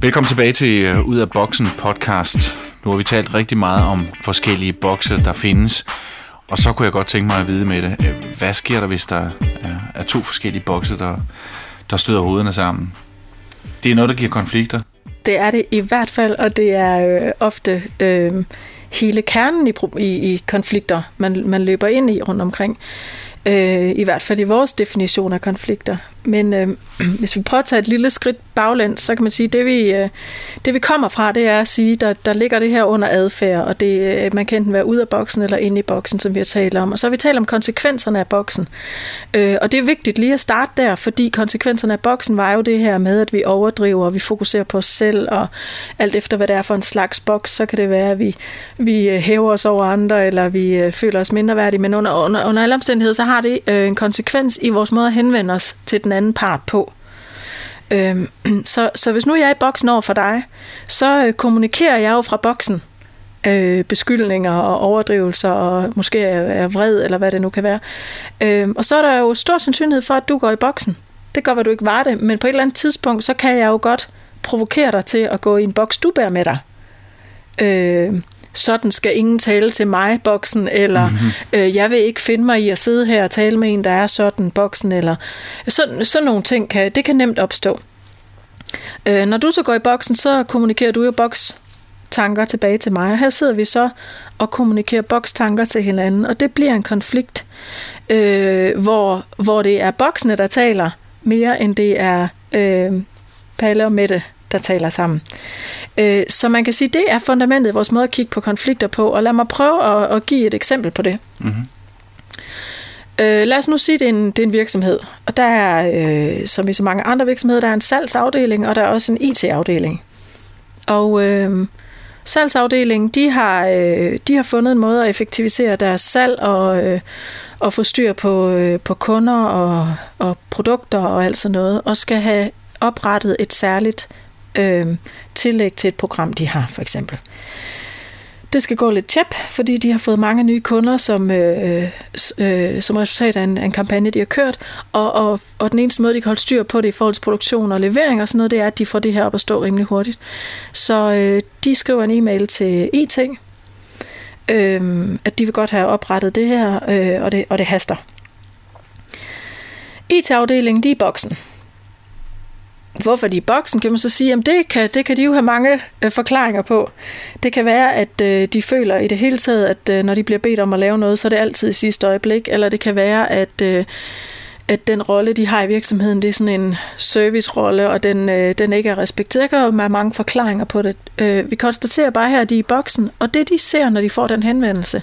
Velkommen tilbage til øh, Ud af Boksen podcast. Nu har vi talt rigtig meget om forskellige bokse, der findes. Og så kunne jeg godt tænke mig at vide med det, øh, hvad sker der, hvis der er, er to forskellige bokse, der, der støder hovederne sammen? Det er noget, der giver konflikter. Det er det i hvert fald, og det er øh, ofte øh, hele kernen i, i, i konflikter, man, man løber ind i rundt omkring. Øh, I hvert fald i vores definition af konflikter. Men øh, hvis vi prøver at tage et lille skridt baglæns, så kan man sige, at det vi, øh, det vi kommer fra, det er at sige, der, der ligger det her under adfærd, og det, øh, man kan enten være ude af boksen eller inde i boksen, som vi har talt om. Og så har vi talt om konsekvenserne af boksen. Øh, og det er vigtigt lige at starte der, fordi konsekvenserne af boksen var jo det her med, at vi overdriver, og vi fokuserer på os selv, og alt efter hvad det er for en slags boks, så kan det være, at vi, vi øh, hæver os over andre, eller vi føler os mindre værdige. Men under, under, under alle omstændigheder, så har det øh, en konsekvens i vores måde at henvende os til den anden part på. Øhm, så, så hvis nu jeg er i boksen over for dig, så øh, kommunikerer jeg jo fra boksen øh, beskyldninger og overdrivelser, og måske er, er vred, eller hvad det nu kan være. Øhm, og så er der jo stor sandsynlighed for, at du går i boksen. Det gør, at du ikke var det, men på et eller andet tidspunkt, så kan jeg jo godt provokere dig til at gå i en boks, du bærer med dig. Øh, sådan skal ingen tale til mig, boksen, eller mm-hmm. øh, jeg vil ikke finde mig i at sidde her og tale med en, der er sådan, boksen, eller sådan, sådan nogle ting, kan, det kan nemt opstå. Øh, når du så går i boksen, så kommunikerer du jo boks tanker tilbage til mig. Her sidder vi så og kommunikerer bokstanker til hinanden, og det bliver en konflikt, øh, hvor, hvor det er boksene, der taler mere, end det er øh, Palle og Mette, der taler sammen. Øh, så man kan sige, det er fundamentet i vores måde at kigge på konflikter på, og lad mig prøve at, at give et eksempel på det. Mm-hmm. Øh, lad os nu sige, at det er en, det er en virksomhed, og der er, øh, som i så mange andre virksomheder, der er en salgsafdeling, og der er også en IT-afdeling. Og øh, salgsafdelingen, de har, øh, de har fundet en måde at effektivisere deres salg og, øh, og få styr på, øh, på kunder og, og produkter og alt sådan noget, og skal have oprettet et særligt øh, tillæg til et program, de har, for eksempel. Det skal gå lidt tæt, fordi de har fået mange nye kunder som, øh, øh, som resultat af en, en kampagne, de har kørt. Og, og, og den eneste måde, de kan holde styr på det i forhold til produktion og levering og sådan noget, det er, at de får det her op at stå rimelig hurtigt. Så øh, de skriver en e-mail til IT, øh, at de vil godt have oprettet det her, øh, og, det, og det haster. IT-afdelingen, de er i boksen hvorfor de er i boksen, kan man så sige, at det kan, det kan de jo have mange øh, forklaringer på. Det kan være, at øh, de føler i det hele taget, at øh, når de bliver bedt om at lave noget, så er det altid i sidste øjeblik, eller det kan være, at, øh, at den rolle, de har i virksomheden, det er sådan en servicerolle, og den, øh, den ikke er respekteret. Der kan jo være mange forklaringer på det. Øh, vi konstaterer bare her, at de er i boksen, og det de ser, når de får den henvendelse,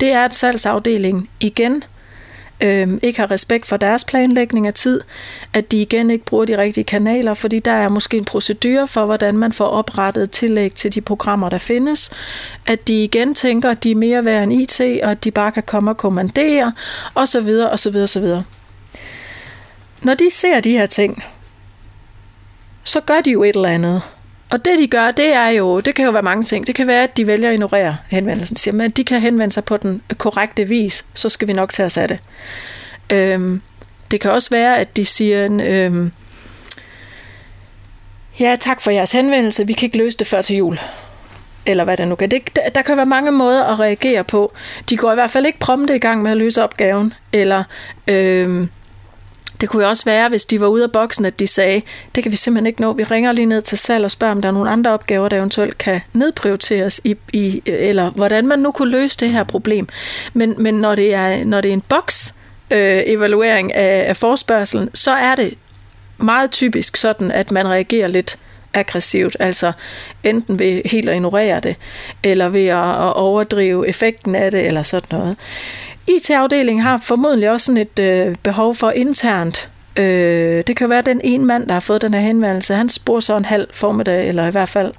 det er, at salgsafdelingen igen øh, ikke har respekt for deres planlægning af tid, at de igen ikke bruger de rigtige kanaler, fordi der er måske en procedure for, hvordan man får oprettet tillæg til de programmer, der findes, at de igen tænker, at de er mere værd end IT, og at de bare kan komme og kommandere, osv., osv., osv. Når de ser de her ting, så gør de jo et eller andet. Og det de gør, det er jo, det kan jo være mange ting. Det kan være, at de vælger at ignorere henvendelsen. Siger, men de kan henvende sig på den korrekte vis, så skal vi nok tage os af det. Øhm, det kan også være, at de siger, øhm, ja, tak for jeres henvendelse, vi kan ikke løse det før til jul. Eller hvad det nu kan. Det, der kan være mange måder at reagere på. De går i hvert fald ikke prompte i gang med at løse opgaven. Eller øhm, det kunne jo også være, hvis de var ude af boksen, at de sagde, det kan vi simpelthen ikke nå. Vi ringer lige ned til salg og spørger, om der er nogle andre opgaver, der eventuelt kan nedprioriteres, i, i, eller hvordan man nu kunne løse det her problem. Men, men når, det er, når det er en boks, øh, evaluering af, af forspørgselen, så er det meget typisk sådan, at man reagerer lidt aggressivt, altså enten ved helt at ignorere det, eller ved at, at overdrive effekten af det, eller sådan noget. IT-afdelingen har formodentlig også sådan et øh, behov for internt. Øh, det kan være den ene mand, der har fået den her henvendelse. Han spurgte så en halv formiddag, eller i hvert fald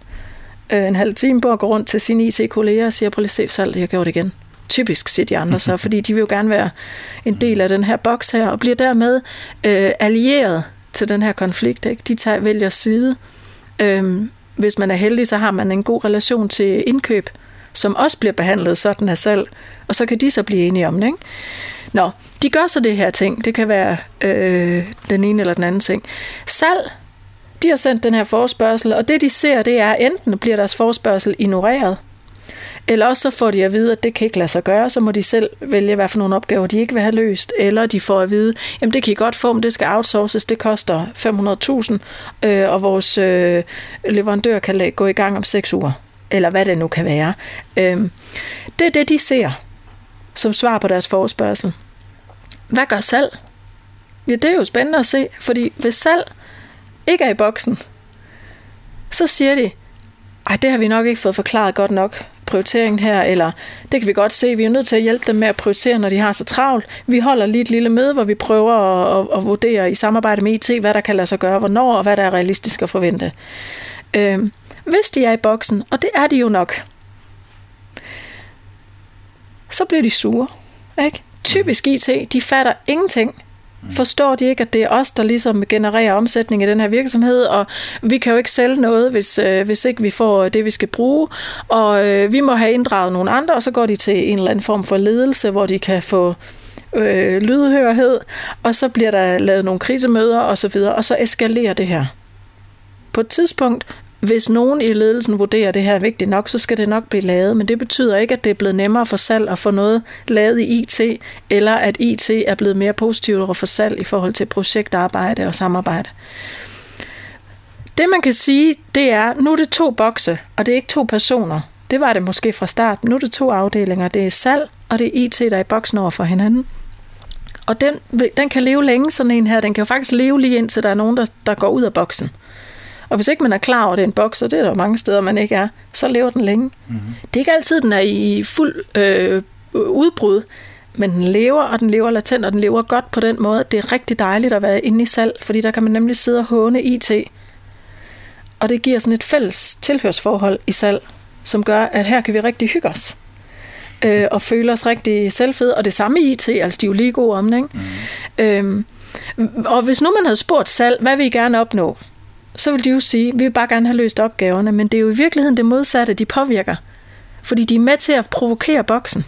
øh, en halv time på at gå rundt til sine IT-kolleger og siger, prøv lige se, salg, jeg gjorde det igen. Typisk siger de andre så, fordi de vil jo gerne være en del af den her boks her, og bliver dermed øh, allieret til den her konflikt. Ikke? De tager, vælger side. Øh, hvis man er heldig, så har man en god relation til indkøb, som også bliver behandlet sådan af salg, og så kan de så blive enige om det. Ikke? Nå, de gør så det her ting. Det kan være øh, den ene eller den anden ting. Salg, De har sendt den her forespørgsel, og det de ser, det er, enten bliver deres forespørgsel ignoreret, eller også så får de at vide, at det kan ikke lade sig gøre, så må de selv vælge, hvad for nogle opgaver de ikke vil have løst, eller de får at vide, jamen det kan I godt få, men det skal outsources, det koster 500.000, øh, og vores øh, leverandør kan gå i gang om 6 uger, eller hvad det nu kan være. Øhm, det er det, de ser som svar på deres forespørgsel. Hvad gør salg? Ja, det er jo spændende at se, fordi hvis salg ikke er i boksen, så siger de, ej, det har vi nok ikke fået forklaret godt nok prioriteringen her, eller det kan vi godt se, vi er nødt til at hjælpe dem med at prioritere, når de har så travlt. Vi holder lige et lille møde, hvor vi prøver at, at, at vurdere i samarbejde med IT, hvad der kan lade sig gøre, hvornår, og hvad der er realistisk at forvente. Øhm, hvis de er i boksen, og det er de jo nok, så bliver de sure. Ikke? Typisk IT, de fatter ingenting. Forstår de ikke, at det er os, der ligesom genererer omsætning i den her virksomhed, og vi kan jo ikke sælge noget, hvis, øh, hvis ikke vi får det, vi skal bruge, og øh, vi må have inddraget nogle andre, og så går de til en eller anden form for ledelse, hvor de kan få øh, lydhørhed, og så bliver der lavet nogle krisemøder osv., og, og så eskalerer det her. På et tidspunkt hvis nogen i ledelsen vurderer, at det her er vigtigt nok, så skal det nok blive lavet. Men det betyder ikke, at det er blevet nemmere for salg at få noget lavet i IT, eller at IT er blevet mere positivt for salg i forhold til projektarbejde og samarbejde. Det man kan sige, det er, nu er det to bokse, og det er ikke to personer. Det var det måske fra start. Nu er det to afdelinger. Det er salg, og det er IT, der er i boksen over for hinanden. Og den, den kan leve længe, sådan en her. Den kan jo faktisk leve lige indtil der er nogen, der, der går ud af boksen. Og hvis ikke man er klar over, at det er en boks, og det er der mange steder, man ikke er, så lever den længe. Mm-hmm. Det er ikke altid, den er i fuld øh, udbrud, men den lever, og den lever latent, og den lever godt på den måde, det er rigtig dejligt at være inde i salg, fordi der kan man nemlig sidde og håne IT. Og det giver sådan et fælles tilhørsforhold i salg, som gør, at her kan vi rigtig hygge os øh, og føle os rigtig selvfede. Og det samme i IT, altså de er jo lige gode om det. Ikke? Mm. Øhm, og hvis nu man havde spurgt salg, hvad vil I gerne opnå? Så vil de jo sige, vi vil bare gerne have løst opgaverne, men det er jo i virkeligheden det modsatte, de påvirker. Fordi de er med til at provokere boksen.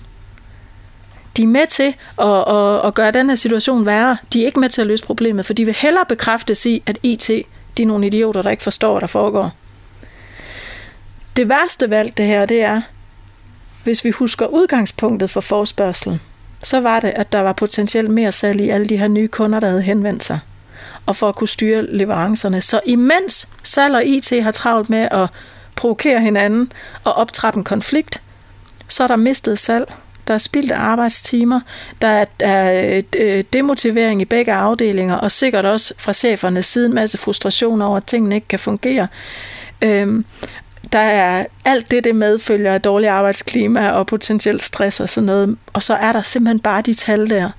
De er med til at, at, at gøre den her situation værre. De er ikke med til at løse problemet, for de vil hellere bekræfte sig, at IT de er nogle idioter, der ikke forstår, hvad der foregår. Det værste valg, det her, det er, hvis vi husker udgangspunktet for forspørgselen, så var det, at der var potentielt mere salg i alle de her nye kunder, der havde henvendt sig og for at kunne styre leverancerne. Så imens salg og IT har travlt med at provokere hinanden og optrappe en konflikt, så er der mistet salg, der er spildte arbejdstimer, der er, er øh, demotivering i begge afdelinger, og sikkert også fra chefernes side en masse frustration over, at tingene ikke kan fungere. Øhm, der er alt det, det medfølger af dårlig arbejdsklima og potentielt stress og sådan noget. Og så er der simpelthen bare de tal der,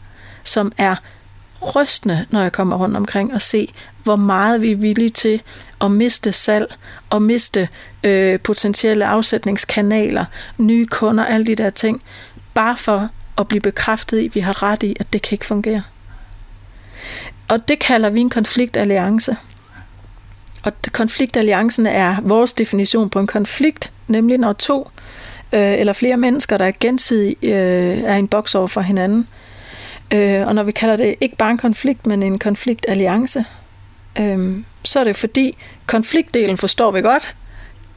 som er rystende, når jeg kommer rundt omkring og se, hvor meget vi er villige til at miste salg og miste øh, potentielle afsætningskanaler, nye kunder, alle de der ting, bare for at blive bekræftet i, at vi har ret i, at det kan ikke fungere. Og det kalder vi en konfliktalliance. Og konfliktalliancen er vores definition på en konflikt, nemlig når to øh, eller flere mennesker, der er gensidigt øh, er en boks over for hinanden, Øh, Øh, og når vi kalder det ikke bare en konflikt, men en konfliktalliance, øh, så er det fordi, konfliktdelen forstår vi godt.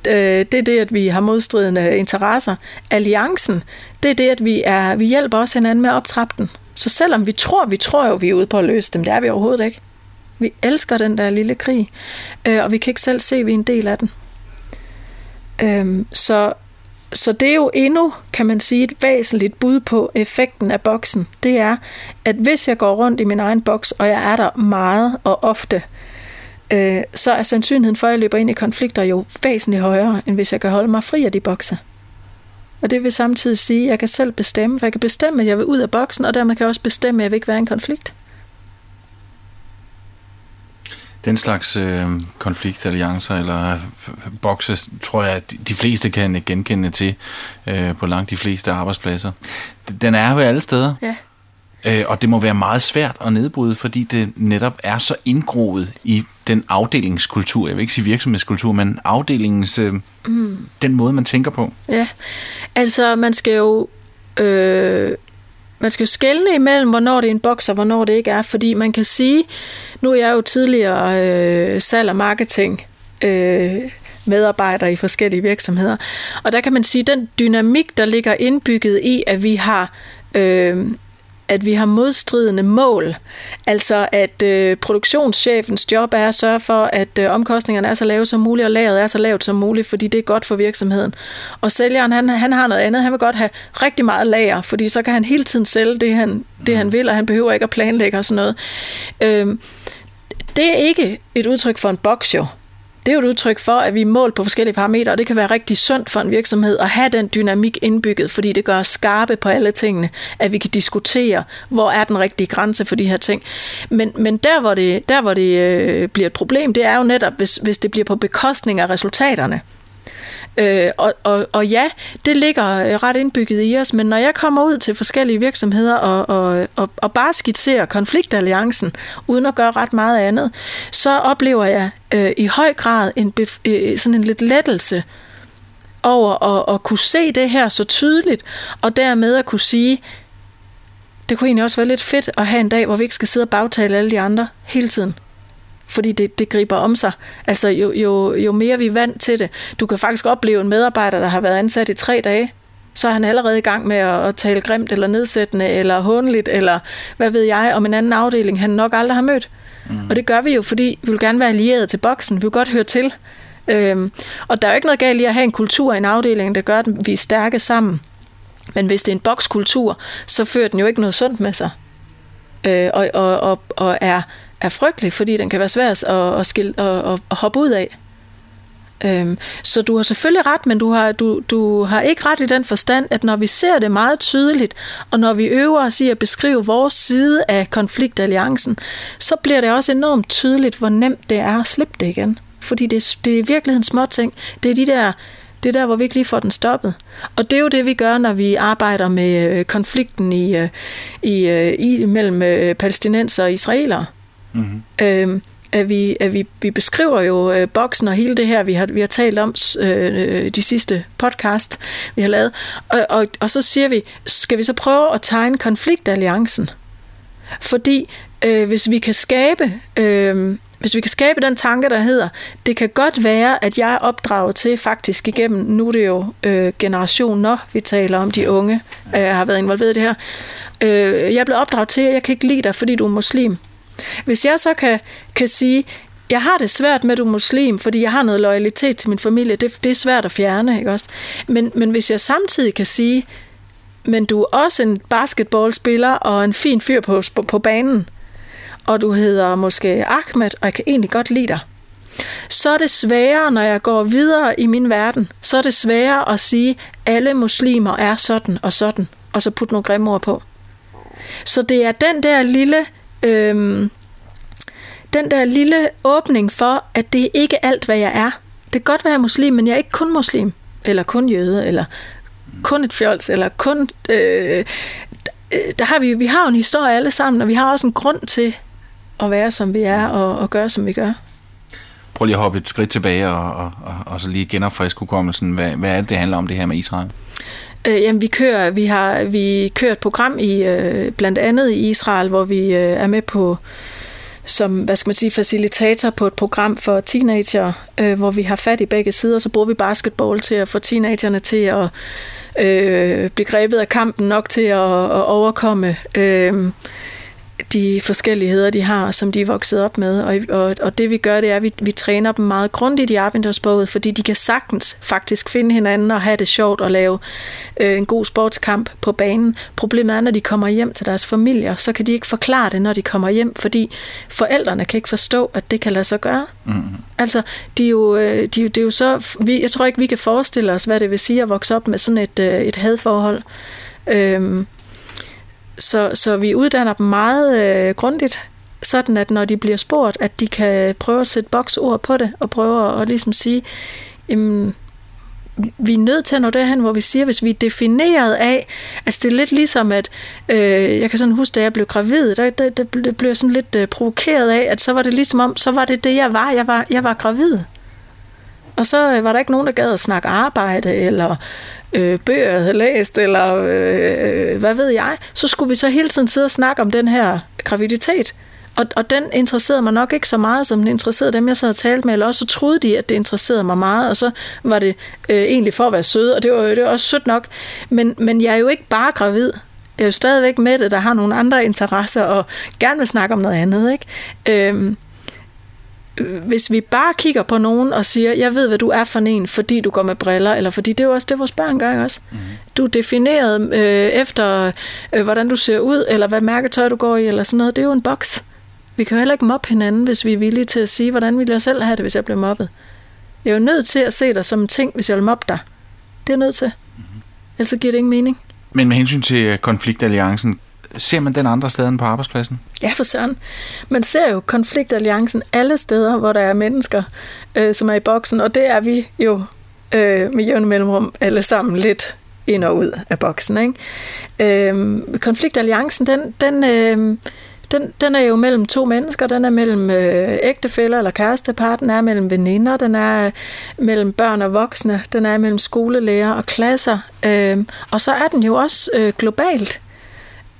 Øh, det er det, at vi har modstridende interesser. Alliancen, det er det, at vi, er, vi hjælper også hinanden med at optrappe den. Så selvom vi tror, vi tror jo, vi er ude på at løse dem, det er vi overhovedet ikke. Vi elsker den der lille krig, øh, og vi kan ikke selv se, at vi er en del af den. Øh, så så det er jo endnu, kan man sige, et væsentligt bud på effekten af boksen. Det er, at hvis jeg går rundt i min egen boks, og jeg er der meget og ofte, øh, så er sandsynligheden for, at jeg løber ind i konflikter jo væsentligt højere, end hvis jeg kan holde mig fri af de bokse. Og det vil samtidig sige, at jeg kan selv bestemme, for jeg kan bestemme, at jeg vil ud af boksen, og dermed kan jeg også bestemme, at jeg vil ikke være i en konflikt. Den slags øh, konfliktalliancer eller bokse, tror jeg, at de fleste kan genkende til øh, på langt de fleste arbejdspladser. Den er jo alle steder. Ja. Øh, og det må være meget svært at nedbryde, fordi det netop er så indgroet i den afdelingskultur, jeg vil ikke sige virksomhedskultur, men afdelingens, øh, mm. den måde, man tænker på. Ja, altså man skal jo øh, man skal jo skelne imellem, hvornår det er en boks, og hvornår det ikke er. Fordi man kan sige, nu er jeg jo tidligere øh, salg og marketing øh, medarbejder i forskellige virksomheder. Og der kan man sige, at den dynamik, der ligger indbygget i, at vi har øh, at vi har modstridende mål. Altså at øh, produktionschefens job er at sørge for, at øh, omkostningerne er så lave som muligt, og lageret er så lavt som muligt, fordi det er godt for virksomheden. Og sælgeren, han, han har noget andet. Han vil godt have rigtig meget lager, fordi så kan han hele tiden sælge det, han, det, han vil, og han behøver ikke at planlægge og sådan noget. Øh, det er ikke et udtryk for en boks, jo det er jo et udtryk for, at vi er målt på forskellige parametre, og det kan være rigtig sundt for en virksomhed at have den dynamik indbygget, fordi det gør os skarpe på alle tingene, at vi kan diskutere, hvor er den rigtige grænse for de her ting. Men, men der, hvor det, der, hvor det øh, bliver et problem, det er jo netop, hvis, hvis det bliver på bekostning af resultaterne. Øh, og, og, og ja, det ligger øh, ret indbygget i os, men når jeg kommer ud til forskellige virksomheder og, og, og, og bare skitserer konfliktalliancen, uden at gøre ret meget andet, så oplever jeg øh, i høj grad en, øh, sådan en lidt lettelse over at, at kunne se det her så tydeligt, og dermed at kunne sige, det kunne egentlig også være lidt fedt at have en dag, hvor vi ikke skal sidde og bagtale alle de andre hele tiden fordi det, det griber om sig. Altså jo, jo, jo mere vi er vant til det. Du kan faktisk opleve en medarbejder, der har været ansat i tre dage, så er han allerede i gang med at, at tale grimt eller nedsættende eller håndeligt, eller hvad ved jeg, om en anden afdeling, han nok aldrig har mødt. Mm. Og det gør vi jo, fordi vi vil gerne være allieret til boksen. Vi vil godt høre til. Øhm, og der er jo ikke noget galt i at have en kultur i en afdeling, der gør, at vi er stærke sammen. Men hvis det er en bokskultur, så fører den jo ikke noget sundt med sig. Øh, og, og, og, og er er frygtelig, fordi den kan være svær at, at, skille, at, at, at hoppe ud af. Øhm, så du har selvfølgelig ret, men du har, du, du har ikke ret i den forstand, at når vi ser det meget tydeligt, og når vi øver os i at beskrive vores side af konfliktalliancen, så bliver det også enormt tydeligt, hvor nemt det er at slippe det igen. Fordi det, det er i virkeligheden små ting. Det er de der det er der, hvor vi ikke lige får den stoppet. Og det er jo det, vi gør, når vi arbejder med øh, konflikten i, øh, i, øh, i mellem palæstinenser og israelere. Mm-hmm. Øh, at vi, at vi, vi beskriver jo øh, boksen og hele det her, vi har, vi har talt om øh, øh, de sidste podcast, vi har lavet. Og, og, og så siger vi, skal vi så prøve at tegne konfliktalliancen? Fordi øh, hvis vi kan skabe... Øh, hvis vi kan skabe den tanke, der hedder, det kan godt være, at jeg er opdraget til faktisk igennem, nu er det jo øh, generationer, vi taler om, de unge øh, har været involveret i det her. Øh, jeg er blevet opdraget til, at jeg kan ikke lide dig, fordi du er muslim. Hvis jeg så kan, kan sige, jeg har det svært med, at du er muslim, fordi jeg har noget loyalitet til min familie, det, det er svært at fjerne, ikke også? Men, men hvis jeg samtidig kan sige, men du er også en basketballspiller og en fin fyr på, på, på banen, og du hedder måske Ahmed, og jeg kan egentlig godt lide dig, så er det sværere, når jeg går videre i min verden, så er det sværere at sige, alle muslimer er sådan og sådan, og så putte nogle grimme ord på. Så det er den der lille øhm, den der lille åbning for, at det er ikke alt, hvad jeg er. Det kan godt være muslim, men jeg er ikke kun muslim, eller kun jøde, eller kun et fjols, eller kun... Øh, øh, der har vi, vi har jo en historie alle sammen, og vi har også en grund til at være, som vi er, og, og gøre, som vi gør. Prøv lige at hoppe et skridt tilbage, og, og, og, og så lige genopfriske hukommelsen. Hvad, hvad er det, det handler om, det her med Israel? Øh, jamen, vi kører, vi har vi kører et program i øh, blandt andet i Israel, hvor vi øh, er med på som, hvad skal man sige, facilitator på et program for teenager, øh, hvor vi har fat i begge sider, så bruger vi basketball til at få teenagerne til at øh, blive grebet af kampen nok til at, at overkomme øh, de forskelligheder, de har, som de er vokset op med. Og, og, og det vi gør, det er, at vi, vi træner dem meget grundigt i arbejdsboget, fordi de kan sagtens faktisk finde hinanden og have det sjovt og lave øh, en god sportskamp på banen. Problemet er, når de kommer hjem til deres familier, så kan de ikke forklare det, når de kommer hjem, fordi forældrene kan ikke forstå, at det kan lade sig gøre. Mm. Altså, de er jo, øh, de, det er jo så... Vi, jeg tror ikke, vi kan forestille os, hvad det vil sige at vokse op med sådan et, øh, et hadforhold. Øhm, så, så vi uddanner dem meget øh, grundigt, sådan at når de bliver spurgt, at de kan prøve at sætte boksord på det, og prøve at, at ligesom sige, jamen, vi er nødt til at nå derhen, hvor vi siger, hvis vi er defineret af, altså det er lidt ligesom, at øh, jeg kan sådan huske, da jeg blev gravid, der, der, der, der blev jeg sådan lidt øh, provokeret af, at så var det ligesom om, så var det det, jeg var. Jeg var, jeg var gravid. Og så øh, var der ikke nogen, der gad at snakke arbejde, eller øh, bøger, jeg havde læst, eller øh, hvad ved jeg, så skulle vi så hele tiden sidde og snakke om den her graviditet. Og, og den interesserede mig nok ikke så meget, som den interesserede dem, jeg sad og talte med, eller også så troede de, at det interesserede mig meget, og så var det øh, egentlig for at være sød, og det var, det var også sødt nok. Men, men jeg er jo ikke bare gravid. Jeg er jo stadigvæk med det, der har nogle andre interesser, og gerne vil snakke om noget andet. Ikke? Øhm, hvis vi bare kigger på nogen og siger, jeg ved, hvad du er for en, fordi du går med briller, eller fordi det er jo også det, vores børn gør også. Mm. Du er defineret øh, efter, øh, hvordan du ser ud, eller hvad mærketøj du går i, eller sådan noget. Det er jo en boks. Vi kan jo heller ikke mobbe hinanden, hvis vi er villige til at sige, hvordan vil jeg selv have det, hvis jeg bliver mobbet. Jeg er jo nødt til at se dig som en ting, hvis jeg vil mobbe dig. Det er jeg nødt til. Mm-hmm. Ellers giver det ingen mening. Men med hensyn til konfliktalliancen, ser man den andre steder end på arbejdspladsen? Ja, for søren. Man ser jo konfliktalliancen alle steder, hvor der er mennesker, øh, som er i boksen, og det er vi jo øh, med jævne mellemrum alle sammen lidt ind og ud af boksen. Ikke? Øh, konfliktalliancen, den, den, øh, den, den er jo mellem to mennesker. Den er mellem øh, ægtefæller eller kærestepar. Den er mellem veninder. Den er øh, mellem børn og voksne. Den er mellem skolelærer og klasser. Øh, og så er den jo også øh, globalt.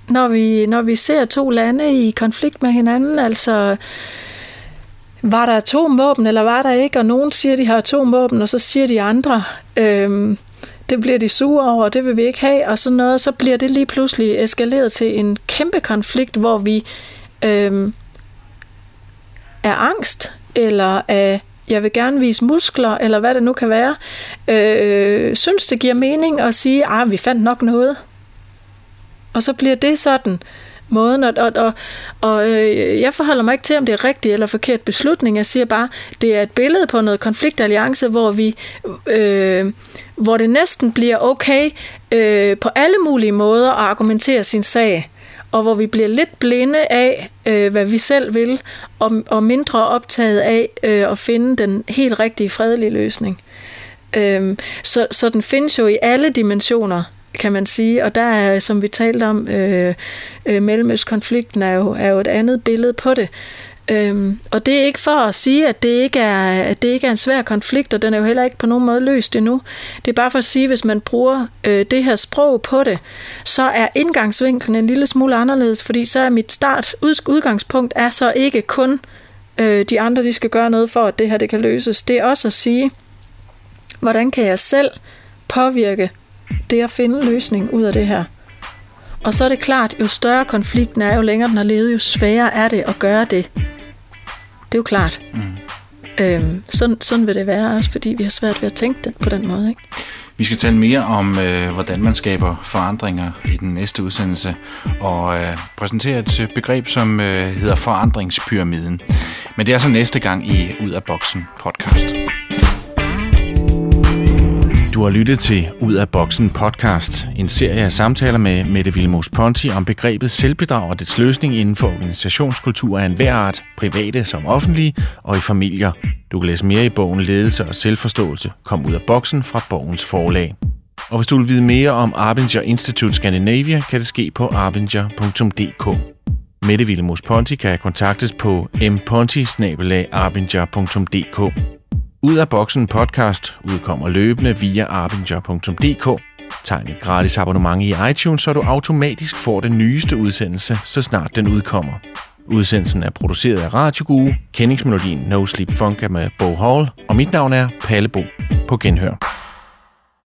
Når vi, når vi ser to lande i konflikt med hinanden, altså var der atomvåben, eller var der ikke? Og nogen siger, de har atomvåben, og så siger de andre, øhm, det bliver de sure over, det vil vi ikke have, og sådan noget, så bliver det lige pludselig eskaleret til en kæmpe konflikt, hvor vi øhm, er angst, eller af jeg vil gerne vise muskler, eller hvad det nu kan være, øh, synes det giver mening at sige, at ah, vi fandt nok noget. Og så bliver det sådan, måden, og, og, og, og øh, jeg forholder mig ikke til, om det er rigtig eller forkert beslutning. Jeg siger bare, det er et billede på noget konfliktalliance, hvor vi, øh, hvor det næsten bliver okay øh, på alle mulige måder at argumentere sin sag og hvor vi bliver lidt blinde af, øh, hvad vi selv vil, og, og mindre optaget af øh, at finde den helt rigtige fredelige løsning. Øh, så, så den findes jo i alle dimensioner kan man sige. Og der er, som vi talte om, øh, øh, Mellemøstkonflikten er jo, er jo et andet billede på det. Øhm, og det er ikke for at sige, at det, ikke er, at det ikke er en svær konflikt, og den er jo heller ikke på nogen måde løst endnu. Det er bare for at sige, at hvis man bruger øh, det her sprog på det, så er indgangsvinklen en lille smule anderledes, fordi så er mit start, udgangspunkt er så ikke kun øh, de andre, de skal gøre noget for, at det her det kan løses. Det er også at sige, hvordan kan jeg selv påvirke det at finde en løsning ud af det her. Og så er det klart, jo større konflikten er, jo længere den har levet, jo sværere er det at gøre det. Det er jo klart. Mm. Øhm, sådan, sådan vil det være også, fordi vi har svært ved at tænke det på den måde. Ikke? Vi skal tale mere om, øh, hvordan man skaber forandringer i den næste udsendelse, og øh, præsentere et begreb, som øh, hedder forandringspyramiden. Men det er så næste gang i Ud af Boksen podcast. Du har lyttet til Ud af Boksen podcast, en serie af samtaler med Mette Vilmos Ponti om begrebet selvbedrag og dets løsning inden for organisationskultur af enhver art, private som offentlige og i familier. Du kan læse mere i bogen Ledelse og Selvforståelse. Kom ud af boksen fra Borgens Forlag. Og hvis du vil vide mere om Arbinger Institute Scandinavia, kan det ske på arbinger.dk. Mette Vilmos Ponti kan kontaktes på mponti ud af Boksen podcast udkommer løbende via arbinger.dk. Tegn et gratis abonnement i iTunes, så du automatisk får den nyeste udsendelse, så snart den udkommer. Udsendelsen er produceret af Radio Guru, kendingsmelodien No Sleep Funk med Bo Hall, og mit navn er Palle Bo. På genhør.